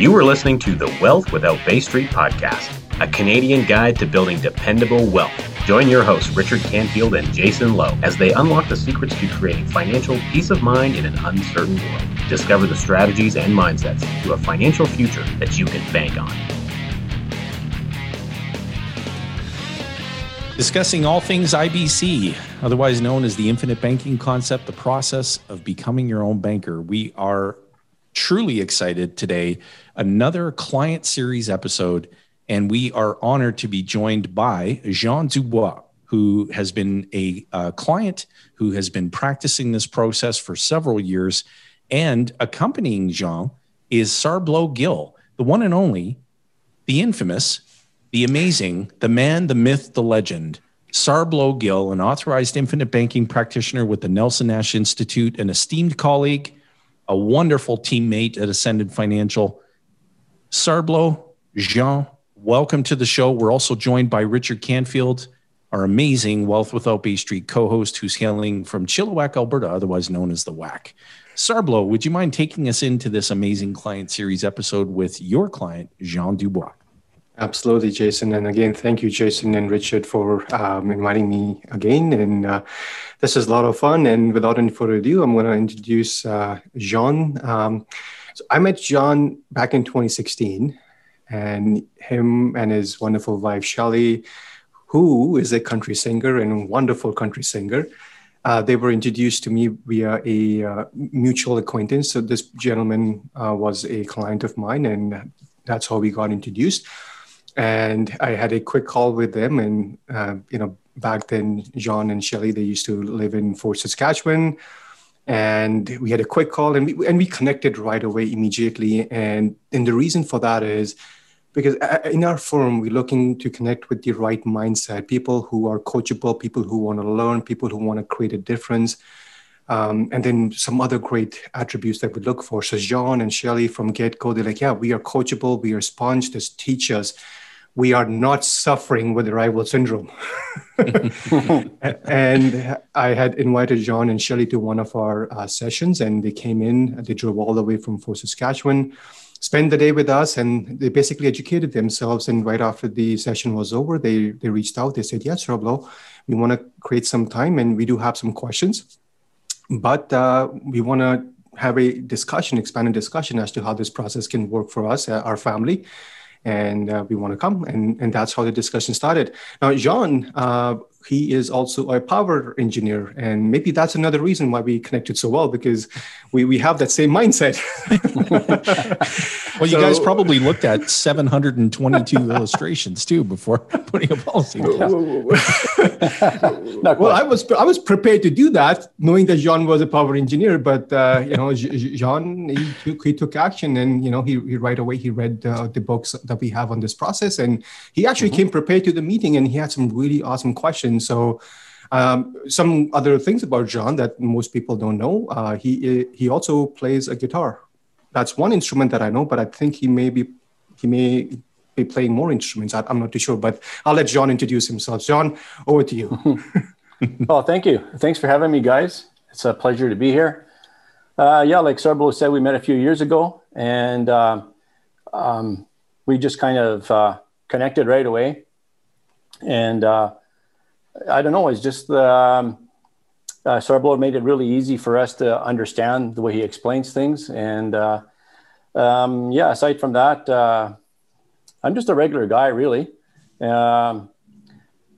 You are listening to the Wealth Without Bay Street podcast, a Canadian guide to building dependable wealth. Join your hosts, Richard Canfield and Jason Lowe, as they unlock the secrets to creating financial peace of mind in an uncertain world. Discover the strategies and mindsets to a financial future that you can bank on. Discussing all things IBC, otherwise known as the infinite banking concept, the process of becoming your own banker. We are truly excited today. Another client series episode, and we are honored to be joined by Jean Dubois, who has been a, a client who has been practicing this process for several years. And accompanying Jean is Sarblo Gill, the one and only, the infamous, the amazing, the man, the myth, the legend. Sarblo Gill, an authorized infinite banking practitioner with the Nelson Nash Institute, an esteemed colleague, a wonderful teammate at Ascendant Financial. Sarblo, Jean, welcome to the show. We're also joined by Richard Canfield, our amazing Wealth Without Bay Street co host, who's hailing from Chilliwack, Alberta, otherwise known as the WAC. Sarblo, would you mind taking us into this amazing client series episode with your client, Jean Dubois? Absolutely, Jason. And again, thank you, Jason and Richard, for um, inviting me again. And uh, this is a lot of fun. And without any further ado, I'm going to introduce uh, Jean. Um, so I met Jean back in 2016, and him and his wonderful wife, Shelly, who is a country singer and wonderful country singer. Uh, they were introduced to me via a uh, mutual acquaintance. So this gentleman uh, was a client of mine, and that's how we got introduced and I had a quick call with them. And uh, you know, back then, John and Shelly they used to live in Fort Saskatchewan, and we had a quick call, and we and we connected right away immediately. And and the reason for that is because uh, in our firm we're looking to connect with the right mindset people who are coachable people who want to learn people who want to create a difference um, and then some other great attributes that we look for so john and shelly from get-go they're like yeah we are coachable we are sponge just teach us we are not suffering with the arrival syndrome. and I had invited John and Shelly to one of our uh, sessions, and they came in. They drove all the way from Fort Saskatchewan, spent the day with us, and they basically educated themselves. And right after the session was over, they they reached out. They said, "Yes, Roblo, we want to create some time, and we do have some questions, but uh, we want to." have a discussion expanded discussion as to how this process can work for us uh, our family and uh, we want to come. And, and that's how the discussion started. Now, Jean, uh, he is also a power engineer. And maybe that's another reason why we connected so well because we, we have that same mindset. well, you so, guys probably looked at 722 illustrations too before putting a policy. well, I was I was prepared to do that, knowing that Jean was a power engineer. But uh, you know, Jean he took, he took action, and you know, he, he right away he read uh, the books that we have on this process, and he actually mm-hmm. came prepared to the meeting, and he had some really awesome questions and so um, some other things about John that most people don't know. Uh, he he also plays a guitar. That's one instrument that I know, but I think he may be he may be playing more instruments. I, am not too sure, but I'll let John introduce himself. John, over to you. oh, thank you. Thanks for having me, guys. It's a pleasure to be here. Uh, yeah, like Sarblo said, we met a few years ago, and uh, um, we just kind of uh, connected right away. And uh, I don't know. It's just the um, uh, Sarblo made it really easy for us to understand the way he explains things. And uh, um, yeah, aside from that, uh, I'm just a regular guy, really. Um,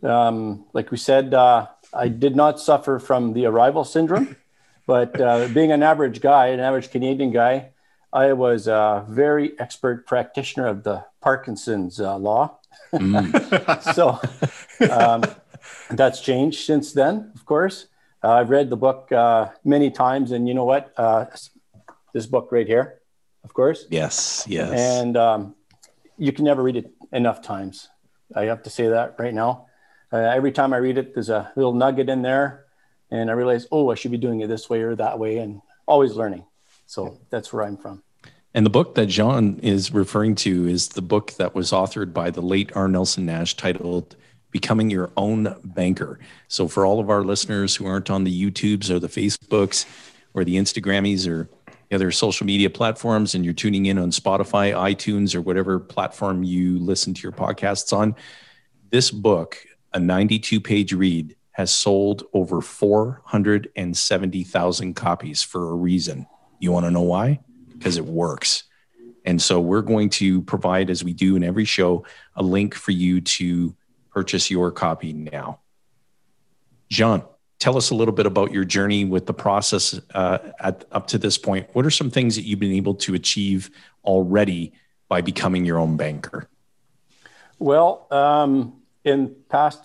um, like we said, uh, I did not suffer from the arrival syndrome, but uh, being an average guy, an average Canadian guy, I was a very expert practitioner of the Parkinson's uh, law. Mm. so um, that's changed since then, of course. Uh, I've read the book uh, many times, and you know what? Uh, this book right here, of course. Yes, yes. And um, you can never read it enough times. I have to say that right now. Uh, every time I read it, there's a little nugget in there, and I realize, oh, I should be doing it this way or that way, and always learning. So that's where I'm from. And the book that John is referring to is the book that was authored by the late R. Nelson Nash titled becoming your own banker. So for all of our listeners who aren't on the YouTubes or the Facebooks or the Instagrammies or the other social media platforms and you're tuning in on Spotify, iTunes, or whatever platform you listen to your podcasts on, this book, a 92 page read, has sold over 470,000 copies for a reason. You want to know why? Because it works. And so we're going to provide, as we do in every show, a link for you to purchase your copy now. Jean, tell us a little bit about your journey with the process uh, at, up to this point. What are some things that you've been able to achieve already by becoming your own banker? Well, um, in past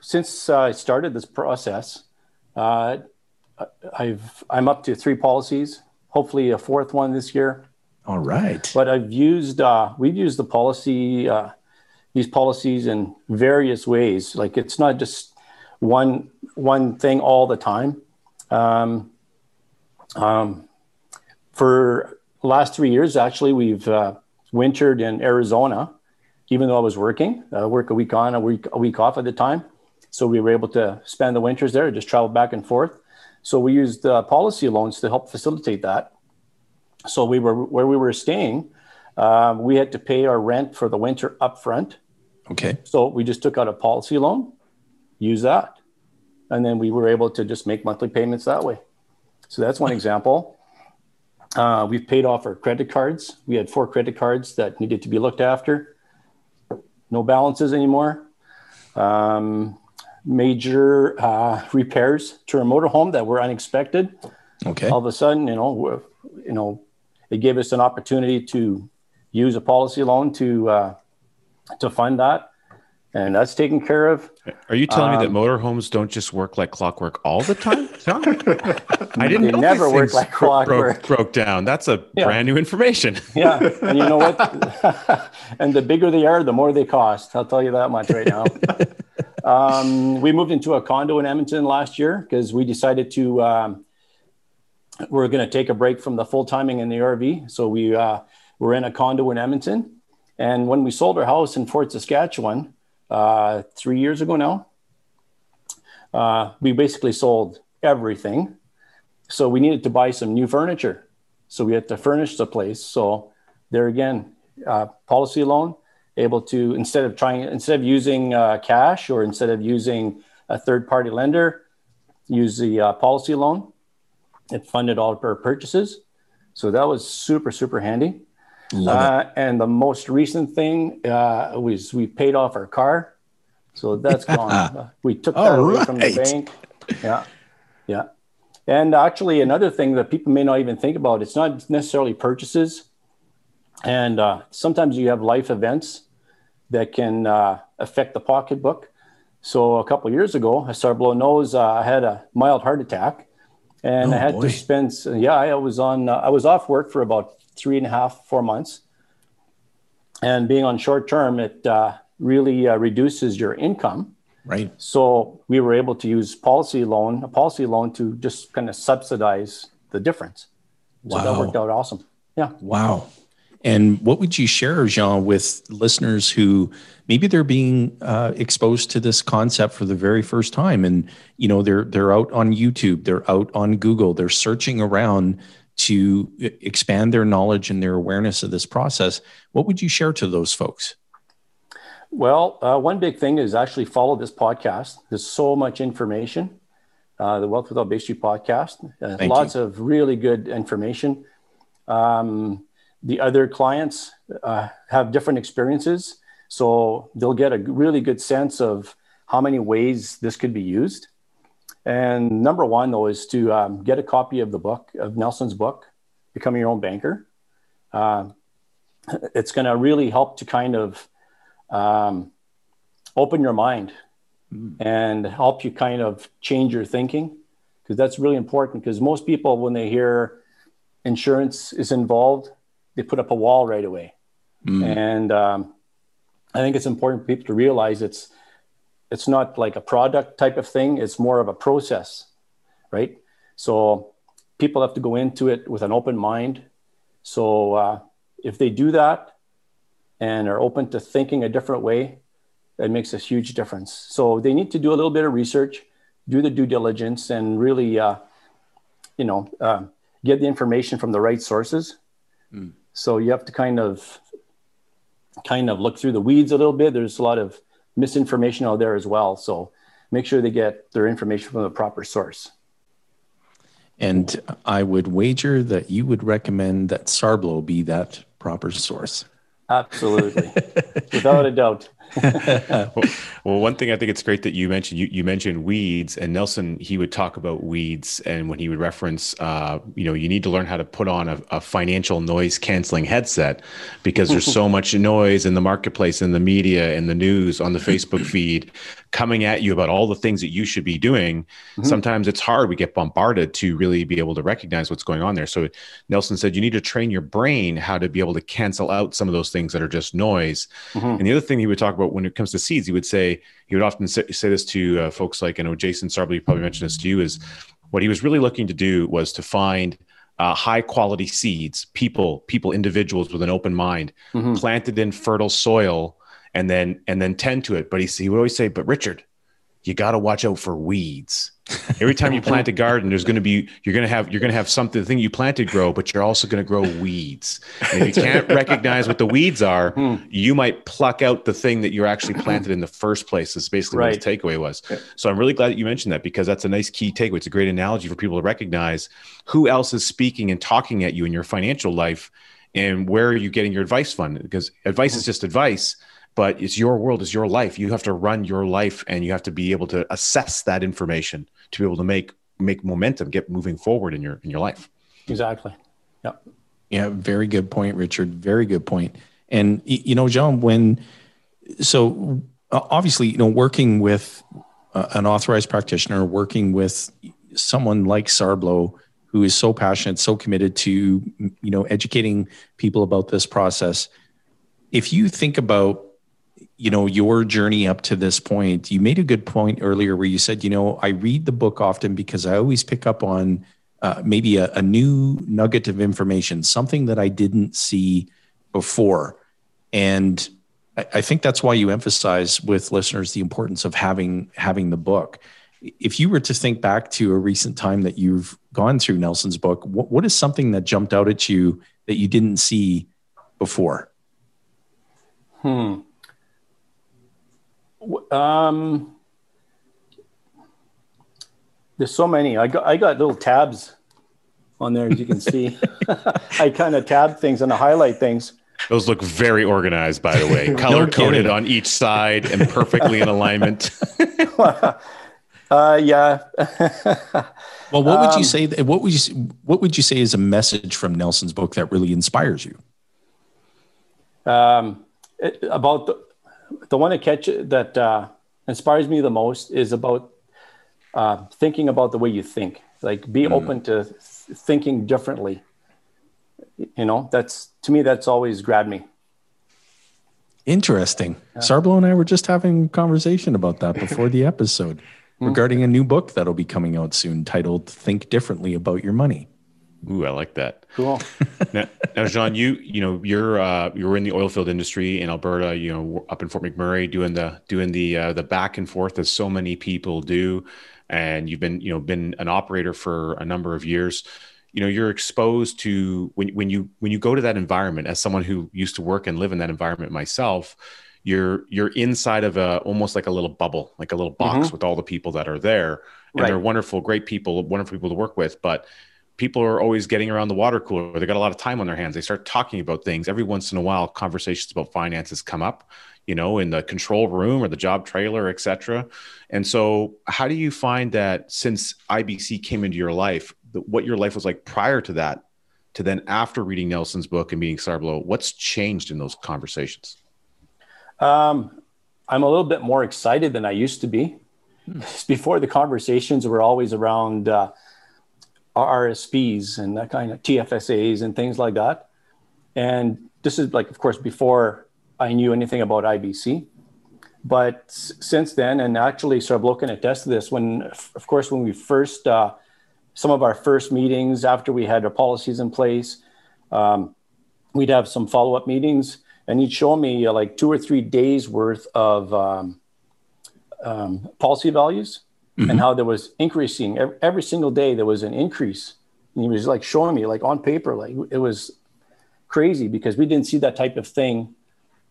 since I started this process, uh, I've I'm up to three policies. Hopefully, a fourth one this year. All right. But I've used uh, we've used the policy uh, these policies in various ways. Like it's not just one one thing all the time. Um, um, for last three years, actually, we've uh, wintered in Arizona, even though I was working. I work a week on, a week a week off at the time, so we were able to spend the winters there, just travel back and forth. So we used uh, policy loans to help facilitate that. So we were where we were staying. Um, we had to pay our rent for the winter upfront. Okay. So we just took out a policy loan, use that, and then we were able to just make monthly payments that way. So that's one example. Uh, we've paid off our credit cards. We had four credit cards that needed to be looked after. No balances anymore. Um, major uh, repairs to our motorhome that were unexpected. Okay. All of a sudden, you know, you know, it gave us an opportunity to use a policy loan to uh, to fund that, and that's taken care of. Are you telling um, me that um, motorhomes don't just work like clockwork all the time? I didn't. They never work like clockwork. Broke, broke down. That's a yeah. brand new information. yeah, and you know what? and the bigger they are, the more they cost. I'll tell you that much right now. um, we moved into a condo in Edmonton last year because we decided to. Um, we're going to take a break from the full timing in the RV, so we uh, we're in a condo in Edmonton. And when we sold our house in Fort Saskatchewan uh, three years ago now, uh, we basically sold everything. So we needed to buy some new furniture. So we had to furnish the place. So there again, uh, policy loan, able to instead of trying instead of using uh, cash or instead of using a third party lender, use the uh, policy loan. It funded all of our purchases. So that was super super handy. Uh, and the most recent thing uh, was we paid off our car. So that's gone. we took that away right. from the bank. Yeah. Yeah. And actually, another thing that people may not even think about, it's not necessarily purchases. And uh, sometimes you have life events that can uh, affect the pocketbook. So a couple years ago, I started blowing nose. Uh, I had a mild heart attack, and oh, I had boy. to spend. Yeah, I was on. Uh, I was off work for about three and a half, four months. And being on short term, it uh, really uh, reduces your income. Right. So we were able to use policy loan, a policy loan to just kind of subsidize the difference. So wow. that worked out awesome. Yeah. Wow. And what would you share, Jean, with listeners who maybe they're being uh, exposed to this concept for the very first time, and you know they're they're out on YouTube, they're out on Google, they're searching around to expand their knowledge and their awareness of this process, what would you share to those folks? Well, uh, one big thing is actually follow this podcast. There's so much information. Uh, the Wealth Without Bay Street podcast, uh, lots you. of really good information. Um, the other clients uh, have different experiences, so they'll get a really good sense of how many ways this could be used. And number one, though, is to um, get a copy of the book, of Nelson's book, Becoming Your Own Banker. Uh, it's going to really help to kind of um, open your mind mm. and help you kind of change your thinking because that's really important because most people when they hear insurance is involved they put up a wall right away mm. and um, i think it's important for people to realize it's it's not like a product type of thing it's more of a process right so people have to go into it with an open mind so uh, if they do that and are open to thinking a different way that makes a huge difference so they need to do a little bit of research do the due diligence and really uh, you know uh, get the information from the right sources. Mm. So you have to kind of kind of look through the weeds a little bit. There's a lot of misinformation out there as well. So make sure they get their information from the proper source. And I would wager that you would recommend that Sarblo be that proper source. Absolutely, without a doubt. Well, well, one thing I think it's great that you mentioned you, you mentioned weeds and Nelson he would talk about weeds and when he would reference uh, you know you need to learn how to put on a, a financial noise canceling headset because there's so much noise in the marketplace in the media in the news on the Facebook feed coming at you about all the things that you should be doing, mm-hmm. sometimes it's hard. We get bombarded to really be able to recognize what's going on there. So Nelson said you need to train your brain how to be able to cancel out some of those things that are just noise. Mm-hmm. And the other thing he would talk about when it comes to seeds, he would say he would often say, say this to uh, folks like I know Jason Sarblo probably mentioned this to you is what he was really looking to do was to find uh, high quality seeds, people, people, individuals with an open mind, mm-hmm. planted in fertile soil and then and then tend to it. But he, he would always say, "But Richard, you got to watch out for weeds. Every time you plant a garden, there's going to be you're going to have you're going to have something the thing you planted grow, but you're also going to grow weeds. And if you can't recognize what the weeds are, hmm. you might pluck out the thing that you're actually planted in the first place. Is basically right. what the takeaway was. So I'm really glad that you mentioned that because that's a nice key takeaway. It's a great analogy for people to recognize who else is speaking and talking at you in your financial life, and where are you getting your advice from? Because advice is hmm. just advice but it's your world, it's your life. You have to run your life and you have to be able to assess that information to be able to make make momentum, get moving forward in your in your life. Exactly. Yeah. Yeah, very good point, Richard. Very good point. And you know, John, when so obviously, you know, working with an authorized practitioner, working with someone like Sarblo, who is so passionate, so committed to you know educating people about this process. If you think about you know your journey up to this point you made a good point earlier where you said you know i read the book often because i always pick up on uh, maybe a, a, new nugget of information something that i didn't see before. And I, I think that's why you emphasize with listeners the importance of having having the book. If you were to think back to a recent time that you've gone through nelson's book what, what is something that jumped out at you that you didn't see before? Hmm um, there's so many. I got I got little tabs on there as you can see. I kind of tab things and I highlight things. Those look very organized, by the way, color coded on each side and perfectly in alignment. uh, yeah. well, what would you um, say? What would you What would you say is a message from Nelson's book that really inspires you? Um, it, about the, the one that catch that uh, inspires me the most is about uh, thinking about the way you think. Like, be mm. open to th- thinking differently. You know, that's to me, that's always grabbed me. Interesting. Yeah. Sarblo and I were just having a conversation about that before the episode mm. regarding a new book that'll be coming out soon titled Think Differently About Your Money. Ooh, I like that. Cool. now, now, Jean, you you know you're uh, you're in the oil field industry in Alberta. You know, up in Fort McMurray, doing the doing the uh, the back and forth as so many people do, and you've been you know been an operator for a number of years. You know, you're exposed to when when you when you go to that environment as someone who used to work and live in that environment myself. You're you're inside of a almost like a little bubble, like a little box mm-hmm. with all the people that are there, and right. they're wonderful, great people, wonderful people to work with, but people are always getting around the water cooler. They got a lot of time on their hands. They start talking about things. Every once in a while, conversations about finances come up, you know, in the control room or the job trailer, etc. And so, how do you find that since IBC came into your life, what your life was like prior to that, to then after reading Nelson's book and meeting Sarblo, what's changed in those conversations? Um, I'm a little bit more excited than I used to be. Hmm. Before the conversations were always around. Uh, RSPs and that kind of TFSAs and things like that. And this is like, of course, before I knew anything about IBC. But since then, and actually, I've looking at test this when, of course, when we first, uh, some of our first meetings after we had our policies in place, um, we'd have some follow up meetings, and he'd show me uh, like two or three days worth of um, um, policy values mm-hmm. and how there was increasing every, every, single day there was an increase And he was like showing me like on paper, like it was crazy because we didn't see that type of thing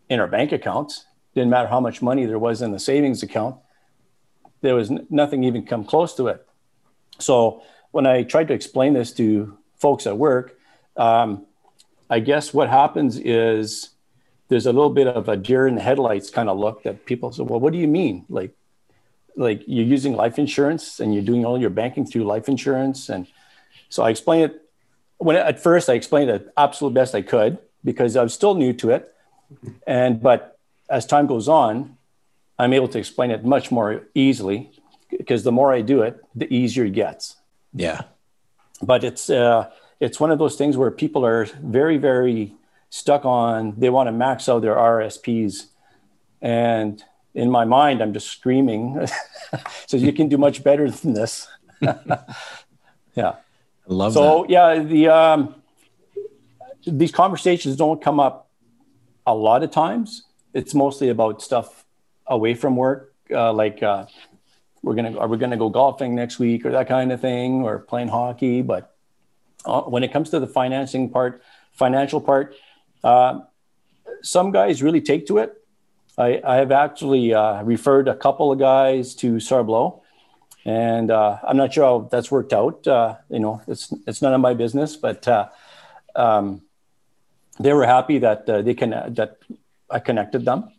in our bank accounts. Didn't matter how much money there was in the savings account. There was n- nothing even come close to it. So when I tried to explain this to folks at work, um, I guess what happens is there's a little bit of a deer in the headlights kind of look that people say, well, what do you mean? Like, like you're using life insurance and you're doing all your banking through life insurance. And so I explained it when at first I explained it absolute best I could because I was still new to it. And, but as time goes on, I'm able to explain it much more easily because the more I do it, the easier it gets. Yeah. But it's, uh, it's one of those things where people are very, very stuck on, they want to max out their RSPs. And in my mind, I'm just screaming. so you can do much better than this. yeah. I love so that. yeah, the um, these conversations don't come up a lot of times. It's mostly about stuff away from work, uh, like uh, we're gonna are we gonna go golfing next week or that kind of thing, or playing hockey. But uh, when it comes to the financing part, financial part, uh, some guys really take to it. I, I have actually uh, referred a couple of guys to Sarblo, and uh, I'm not sure how that's worked out. Uh, you know, it's it's none of my business, but uh, um, they were happy that uh, they can that I connected them,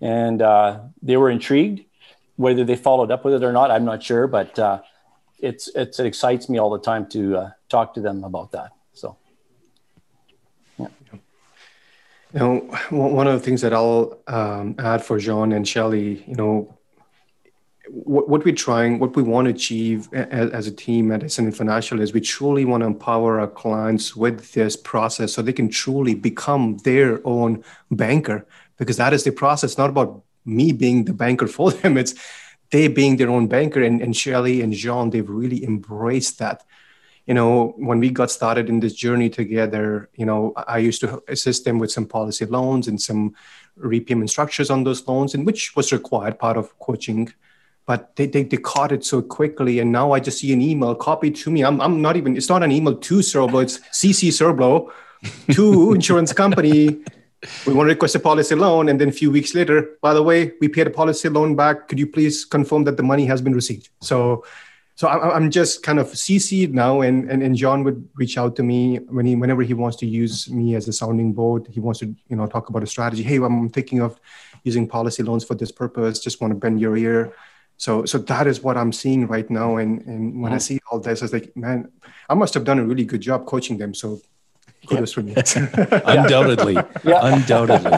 and uh, they were intrigued. Whether they followed up with it or not, I'm not sure, but uh, it's, it's it excites me all the time to talk to them about that. So, yeah. You know, one of the things that I'll um, add for John and Shelly, you know, what, what we're trying, what we want to achieve as, as a team at SN Financial is we truly want to empower our clients with this process so they can truly become their own banker because that is the process, not about me being the banker for them. It's they being their own banker. And, and Shelly and John, they've really embraced that you know, when we got started in this journey together, you know, I used to assist them with some policy loans and some repayment structures on those loans, and which was required part of coaching. But they, they, they caught it so quickly. And now I just see an email copied to me. I'm, I'm not even, it's not an email to Sarblo, it's CC Sarblo to insurance company. We want to request a policy loan. And then a few weeks later, by the way, we paid a policy loan back. Could you please confirm that the money has been received? So so I'm just kind of CC'd now, and, and and John would reach out to me when he whenever he wants to use me as a sounding board. He wants to you know talk about a strategy. Hey, I'm thinking of using policy loans for this purpose. Just want to bend your ear. So so that is what I'm seeing right now. And and when I mm-hmm. see all this, I was like, man, I must have done a really good job coaching them. So kudos for me. undoubtedly, undoubtedly.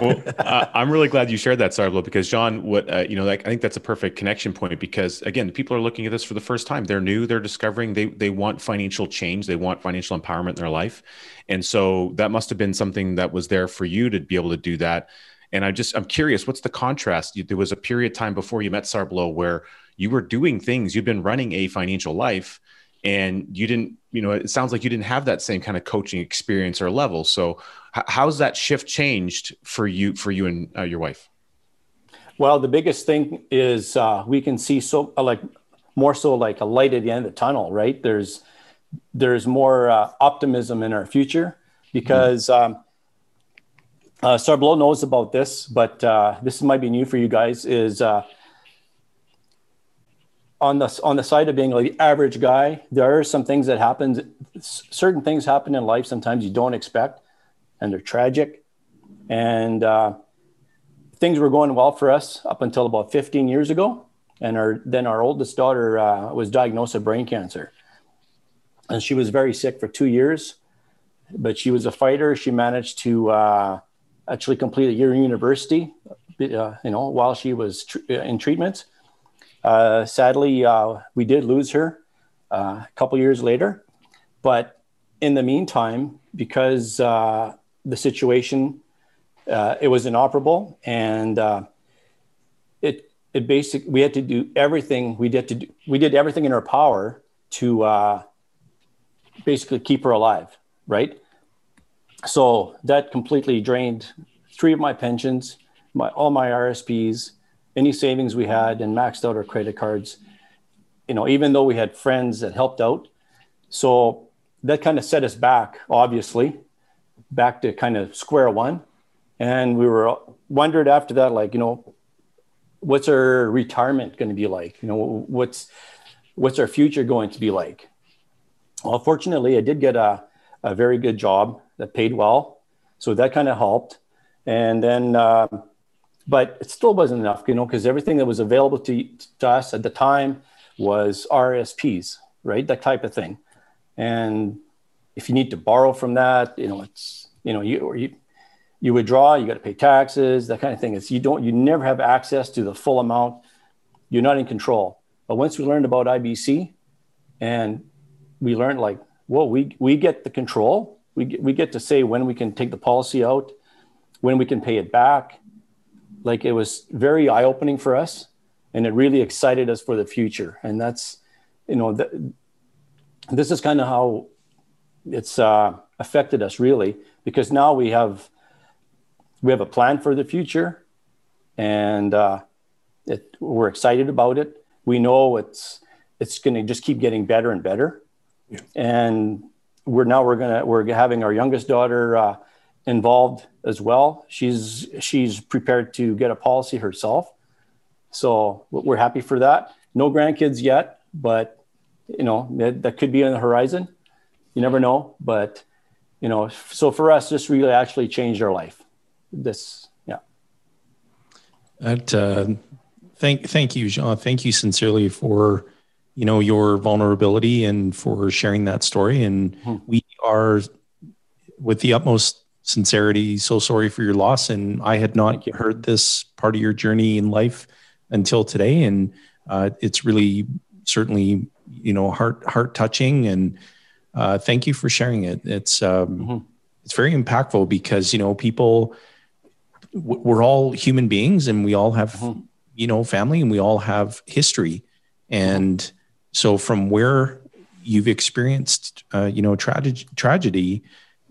well, uh, I'm really glad you shared that, Sarblo, because John, what uh, you know, like I think that's a perfect connection point because again, people are looking at this for the first time. They're new. They're discovering they they want financial change. They want financial empowerment in their life, and so that must have been something that was there for you to be able to do that. And I just I'm curious, what's the contrast? There was a period of time before you met Sarblo where you were doing things. You've been running a financial life and you didn't you know it sounds like you didn't have that same kind of coaching experience or level so h- how's that shift changed for you for you and uh, your wife well the biggest thing is uh, we can see so uh, like more so like a light at the end of the tunnel right there's there's more uh, optimism in our future because mm-hmm. um, uh, Sarblo knows about this, but uh, this might be new for you guys. Is uh, on the on the side of being like the average guy, there are some things that happen. Certain things happen in life sometimes you don't expect, and they're tragic. And uh, things were going well for us up until about 15 years ago, and our then our oldest daughter uh, was diagnosed with brain cancer, and she was very sick for two years. But she was a fighter. She managed to uh, actually complete a year in university, uh, you know, while she was tr- in treatment uh, sadly, uh, we did lose her uh, a couple years later. But in the meantime, because uh, the situation, uh, it was inoperable and it, it basic, we had to do everything we did to do, we did everything in our power to basically keep her alive. Right. So that completely drained three of my pensions, my, all my RSPs, any savings we had and maxed out our credit cards. You know, even though we had friends that helped out, So that kind of set us back, obviously, back to kind of square one. And we were wondered after that, like, you know, what's our retirement going to be like? You know, what's what's our future going to be like? Well, fortunately, I did get a, a very good job that paid well, so that kind of helped. And then, uh, but it still wasn't enough, you know, because everything that was available to, to us at the time was RSPs, right? That type of thing. And if you need to borrow from that, you know, it's you know you you you withdraw, you got to pay taxes, that kind of thing. It's you don't you never have access to the full amount. You're not in control. But once we learned about IBC, and we learned like, well, we we get the control. We get, we get to say when we can take the policy out, when we can pay it back. Like it was very eye opening for us, and it really excited us for the future. And that's, you know, the, this is kind of how it's uh, affected us really because now we have we have a plan for the future and uh, it, we're excited about it we know it's it's going to just keep getting better and better yeah. and we're now we're gonna we're having our youngest daughter uh, involved as well. She's she's prepared to get a policy herself. So we're happy for that. No grandkids yet but you know that, that could be on the horizon. You never know but you know so for us this really actually changed our life. This yeah. That uh, thank thank you jean. Thank you sincerely for you know your vulnerability and for sharing that story. And mm-hmm. we are with the utmost sincerity so sorry for your loss. And i had not heard this part of your journey in life until today. And uh, it's really certainly you know heart heart touching and uh, thank you for sharing it. It's um, mm-hmm. it's very impactful because you know people we're all human beings and we all have mm-hmm. you know family and we all have history. And so from where you've experienced uh, you know tragedy tragedy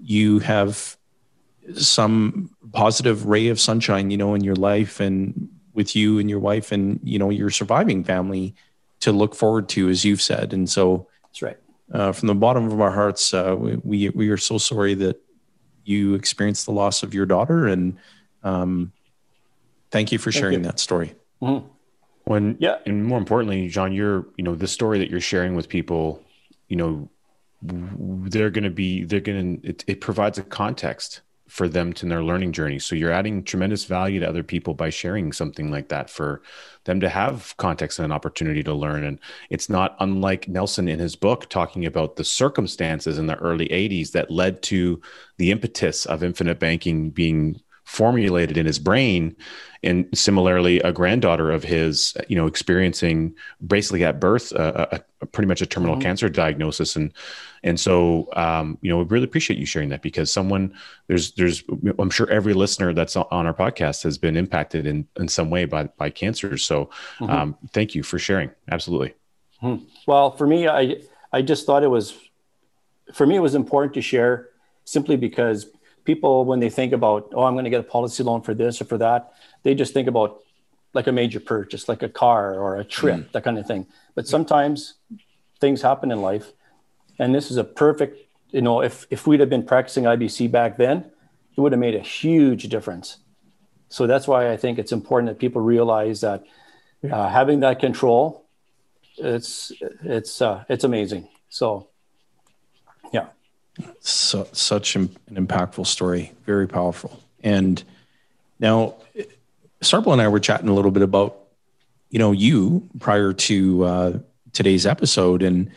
you have some positive ray of sunshine you know in your life and with you and your wife and you know your surviving family to look forward to, as you've said. And so that's right. Uh, from the bottom of our hearts, uh, we, we are so sorry that you experienced the loss of your daughter, and um, thank you for thank sharing you. that story. Mm-hmm. When yeah, and more importantly, John, you're you know the story that you're sharing with people, you know, they're going to be they're going to it, it provides a context for them to their learning journey. So you're adding tremendous value to other people by sharing something like that for them to have context and an opportunity to learn. And it's not unlike Nelson in his book talking about the circumstances in the early 80s that led to the impetus of infinite banking being formulated in his brain and similarly a granddaughter of his you know experiencing basically at birth a, a pretty much a terminal mm-hmm. cancer diagnosis and and so um, you know we really appreciate you sharing that because someone there's there's i'm sure every listener that's on our podcast has been impacted in in some way by by cancer so mm-hmm. um, thank you for sharing absolutely mm-hmm. well for me i i just thought it was for me it was important to share simply because people when they think about oh i'm going to get a policy loan for this or for that they just think about like a major purchase like a car or a trip mm. that kind of thing. But sometimes things happen in life and this is a perfect you know if if we'd have been practicing ibc back then it would have made a huge difference. So that's why i think it's important that people realize that uh, having that control it's it's uh, it's amazing. So yeah so, such an impactful story, very powerful. And now, Sarblo and I were chatting a little bit about, you know, you prior to uh, today's episode, and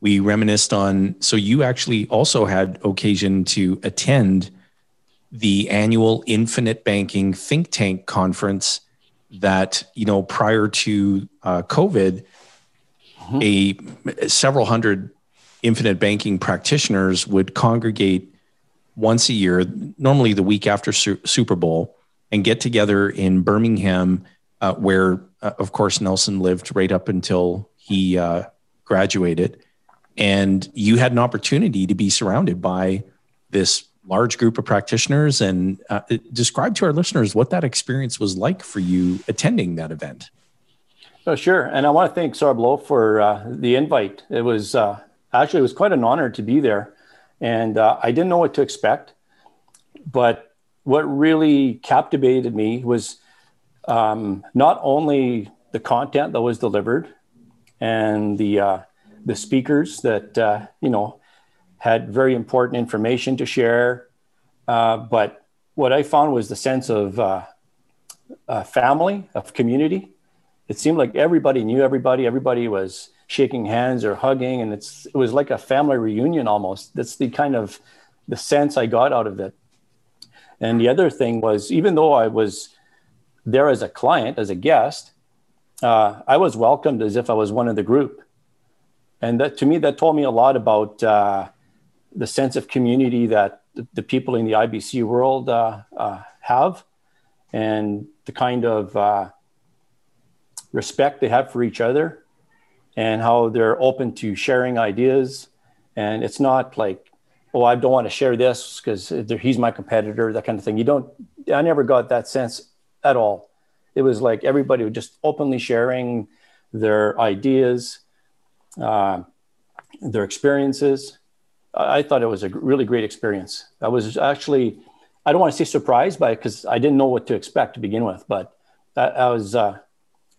we reminisced on. So you actually also had occasion to attend the annual Infinite Banking Think Tank conference that you know prior to uh, COVID, mm-hmm. a several hundred infinite banking practitioners would congregate once a year, normally the week after su- Super Bowl, and get together in Birmingham, uh, where, uh, of course, Nelson lived right up until he uh, graduated. And you had an opportunity to be surrounded by this large group of practitioners and uh, describe to our listeners what that experience was like for you attending that event. Oh, sure. And I want to thank Sarblo for uh, the invite. It was uh, actually, it was quite an honor to be there. And uh, I didn't know what to expect. But what really captivated me was um, not only the content that was delivered and the, uh, the speakers that, uh, you know, had very important information to share, uh, but what I found was the sense of uh, family, of community. It seemed like everybody knew everybody. Everybody was shaking hands or hugging, and it's it was like a family reunion almost. That's the kind of the sense I got out of it. And the other thing was, even though I was there as a client, as a guest, uh, I was welcomed as if I was one of the group. And that to me, that told me a lot about uh, the sense of community that the, people in the IBC world uh, uh, have, and the kind of uh, respect they have for each other, and how they're open to sharing ideas. And it's not like, oh, I don't want to share this because he's my competitor, that kind of thing. You don't. I never got that sense at all. It was like everybody was just openly sharing their ideas, uh, their experiences, I thought it was a really great experience. I was actually, I don't want to say surprised by it because I didn't know what to expect to begin with, but I was, uh,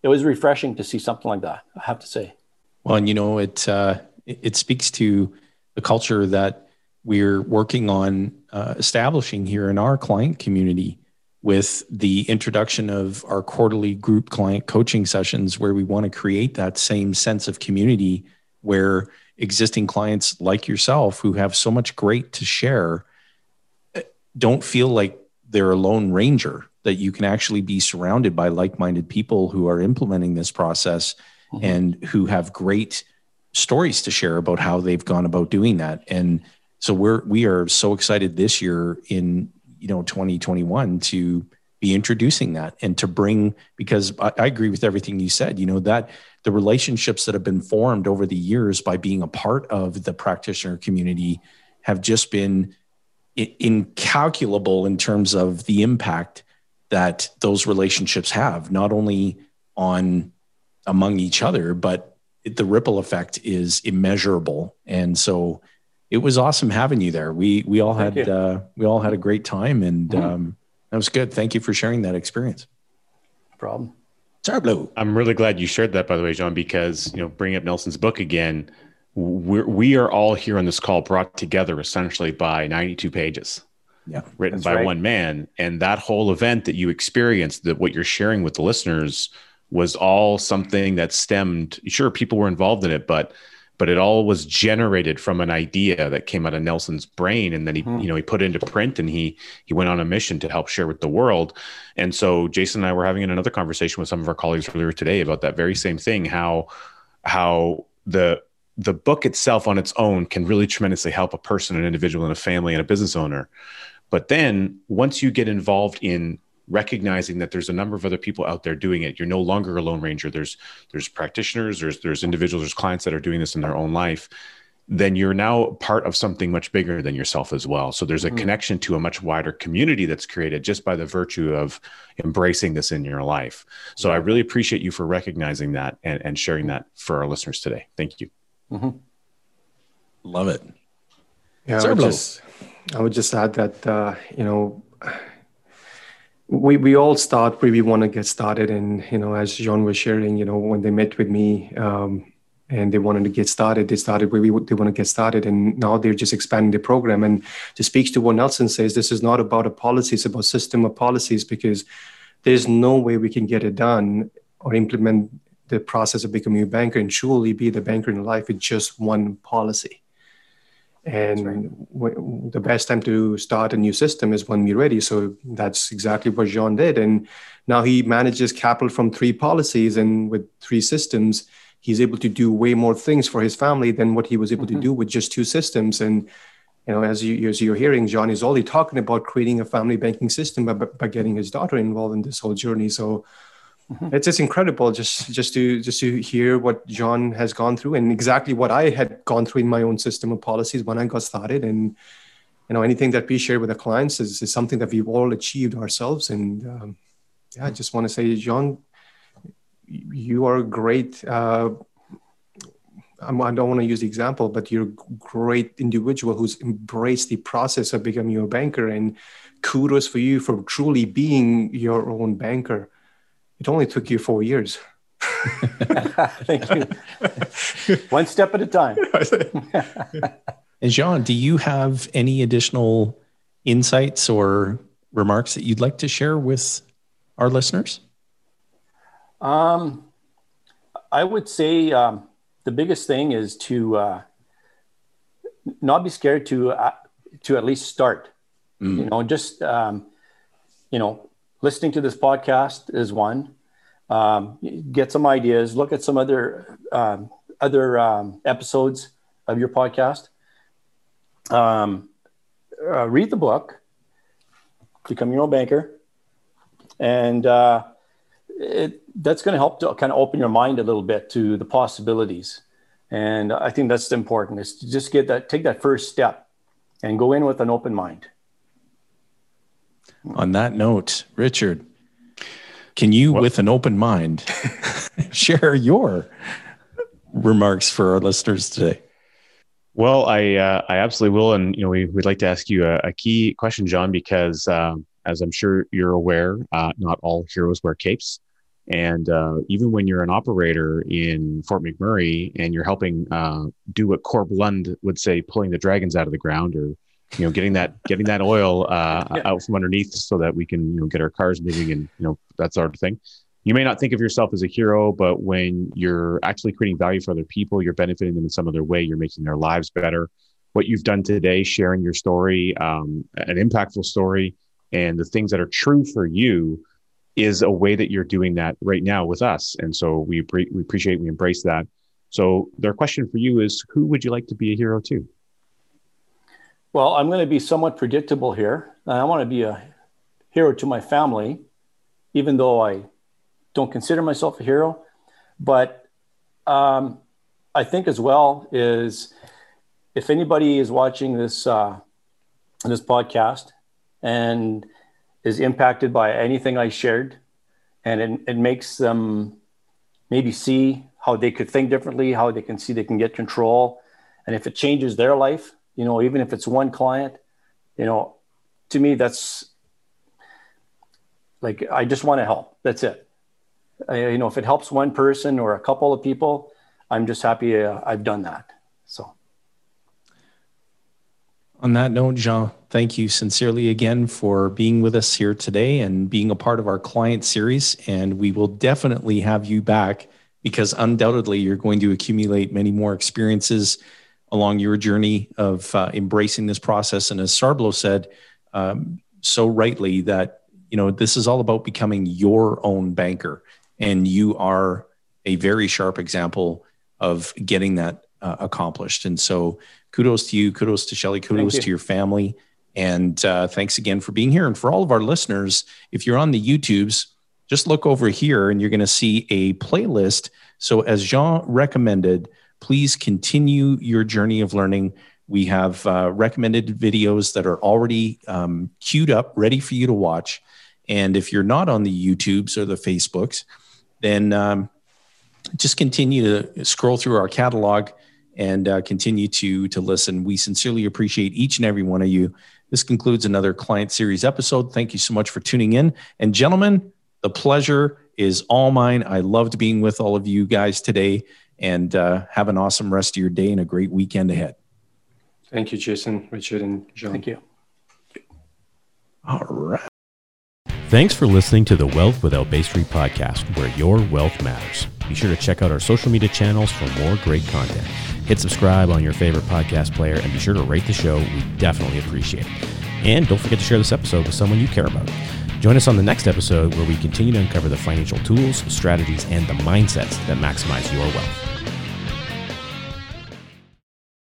it was refreshing to see something like that. I have to say. Well, and you know, it uh, it speaks to the culture that we're working on uh, establishing here in our client community with the introduction of our quarterly group client coaching sessions, where we want to create that same sense of community where existing clients like yourself who have so much great to share don't feel like they're a lone ranger that you can actually be surrounded by like-minded people who are implementing this process mm-hmm. and who have great stories to share about how they've gone about doing that and so we're we are so excited this year in you know 2021 to be introducing that and to bring because I, I, agree with everything you said you know that the relationships that have been formed over the years by being a part of the practitioner community have just been incalculable in terms of the impact that those relationships have not only on among each other but the ripple effect is immeasurable and so it was awesome having you there we we all Thank had uh, we all had a great time and mm-hmm. um, that was good. Thank you for sharing that experience. No problem. Sarblo. I'm really glad you shared that, by the way, John, because you know, bring up Nelson's book again. We're, we are all here on this call brought together essentially by 92 pages. Yeah, written by right. one man, and that whole event that you experienced, that what you're sharing with the listeners, was all something that stemmed. Sure, people were involved in it, but but it all was generated from an idea that came out of Nelson's brain and then he hmm. you know he put it into print and he he went on a mission to help share with the world and so Jason and I were having another conversation with some of our colleagues earlier today about that very same thing how how the the book itself on its own can really tremendously help a person an individual and a family and a business owner but then once you get involved in recognizing that there's a number of other people out there doing it. You're no longer a lone ranger. There's there's practitioners, there's there's individuals, there's clients that are doing this in their own life. Then you're now part of something much bigger than yourself as well. So there's a mm-hmm. connection to a much wider community that's created just by the virtue of embracing this in your life. So I really appreciate you for recognizing that and, and sharing that for our listeners today. Thank you. Mm-hmm. Love it. Yeah, I would, just, I would just add that uh, you know we we all start where we want to get started. And you know as john was sharing you know when they met with me um, and they wanted to get started they started where we they want to get started. And now they're just expanding the program. And to speak to what nelson says this is not about a policy it's about system of policies because there's no way we can get it done or implement the process of becoming a banker and truly be the banker in life with just one policy and right. w- the best time to start a new system is when we're ready so that's exactly what jean did and now he manages capital from three policies and with three systems he's able to do way more things for his family than what he was able mm-hmm. to do with just two systems and you know as you as you're hearing john is only talking about creating a family banking system by, by getting his daughter involved in this whole journey so Mm-hmm. It's just incredible just just to just to hear what John has gone through and exactly what I had gone through in my own system of policies when I got started. And you know, anything that we share with the clients is, is something that we've all achieved ourselves. And um, yeah, I just want to say, John, you are great uh, I don't want to use the example, but you're a great individual who's embraced the process of becoming a banker. And kudos for you for truly being your own banker. It only took you four years. Thank you. One step at a time. and Jean, do you have any additional insights or remarks that you'd like to share with our listeners? Um, I would say um, the biggest thing is to uh, not be scared to uh, to at least start. Mm. You know, just um, you know, listening to this podcast is one. Um, get some ideas. Look at some other um, other um, episodes of your podcast. Um, uh, read the book. Become your own banker, and uh, it, that's going to help to kind of open your mind a little bit to the possibilities. And I think that's important is to just get that, take that first step and go in with an open mind. On that note, Richard, can you, with an open mind, share your remarks for our listeners today? Well, I uh, I absolutely will, and you know we would like to ask you a, a key question, Jean, because um, as I'm sure you're aware, uh, not all heroes wear capes. And uh, even when you're an operator in Fort McMurray and you're helping uh, do what Corb Lund would say, pulling the dragons out of the ground, or you know, getting that getting that oil uh, yeah. out from underneath so that we can you know get our cars moving and you know that sort of thing. You may not think of yourself as a hero, but when you're actually creating value for other people, you're benefiting them in some other way. You're making their lives better. What you've done today, sharing your story, um, an impactful story, and the things that are true for you is a way that you're doing that right now with us. And so we, we appreciate, we embrace that. So their question for you is who would you like to be a hero to? Well, I'm going to be somewhat predictable here. I want to be a hero to my family, even though I don't consider myself a hero. But um, I think as well is if anybody is watching this uh, this podcast and is impacted by anything I shared, and it, it makes them maybe see how they could think differently, how they can see they can get control, and if it changes their life, you know, even if it's one client, you know, to me that's like I just want to help. That's it. I, you know, if it helps one person or a couple of people, I'm just happy uh, I've done that. So. On that note, Jean, thank you sincerely again for being with us here today and being a part of our client series. And we will definitely have you back because undoubtedly you're going to accumulate many more experiences along your journey of uh, embracing this process. And as Sarblo said um, so rightly, that you know this is all about becoming your own banker, and you are a very sharp example of getting that uh, accomplished. And so kudos to you, kudos to Shelly, kudos you. to your family. And uh, thanks again for being here. And for all of our listeners, if you're on the YouTubes, just look over here and you're going to see a playlist. So, as Jean recommended, please continue your journey of learning. We have uh, recommended videos that are already um, queued up, ready for you to watch. And if you're not on the YouTubes or the Facebooks, then um, just continue to scroll through our catalog and uh, continue to to listen. We sincerely appreciate each and every one of you. This concludes another client series episode. Thank you so much for tuning in. And gentlemen, the pleasure is all mine. I loved being with all of you guys today, and uh, have an awesome rest of your day and a great weekend ahead. Thank you, Jason, Richard, and Jean. Thank you. All right. Thanks for listening to the Wealth Without Bay Street podcast, where your wealth matters. Be sure to check out our social media channels for more great content. Hit subscribe on your favorite podcast player and be sure to rate the show. We definitely appreciate it. And don't forget to share this episode with someone you care about. Join us on the next episode where we continue to uncover the financial tools, strategies, and the mindsets that maximize your wealth.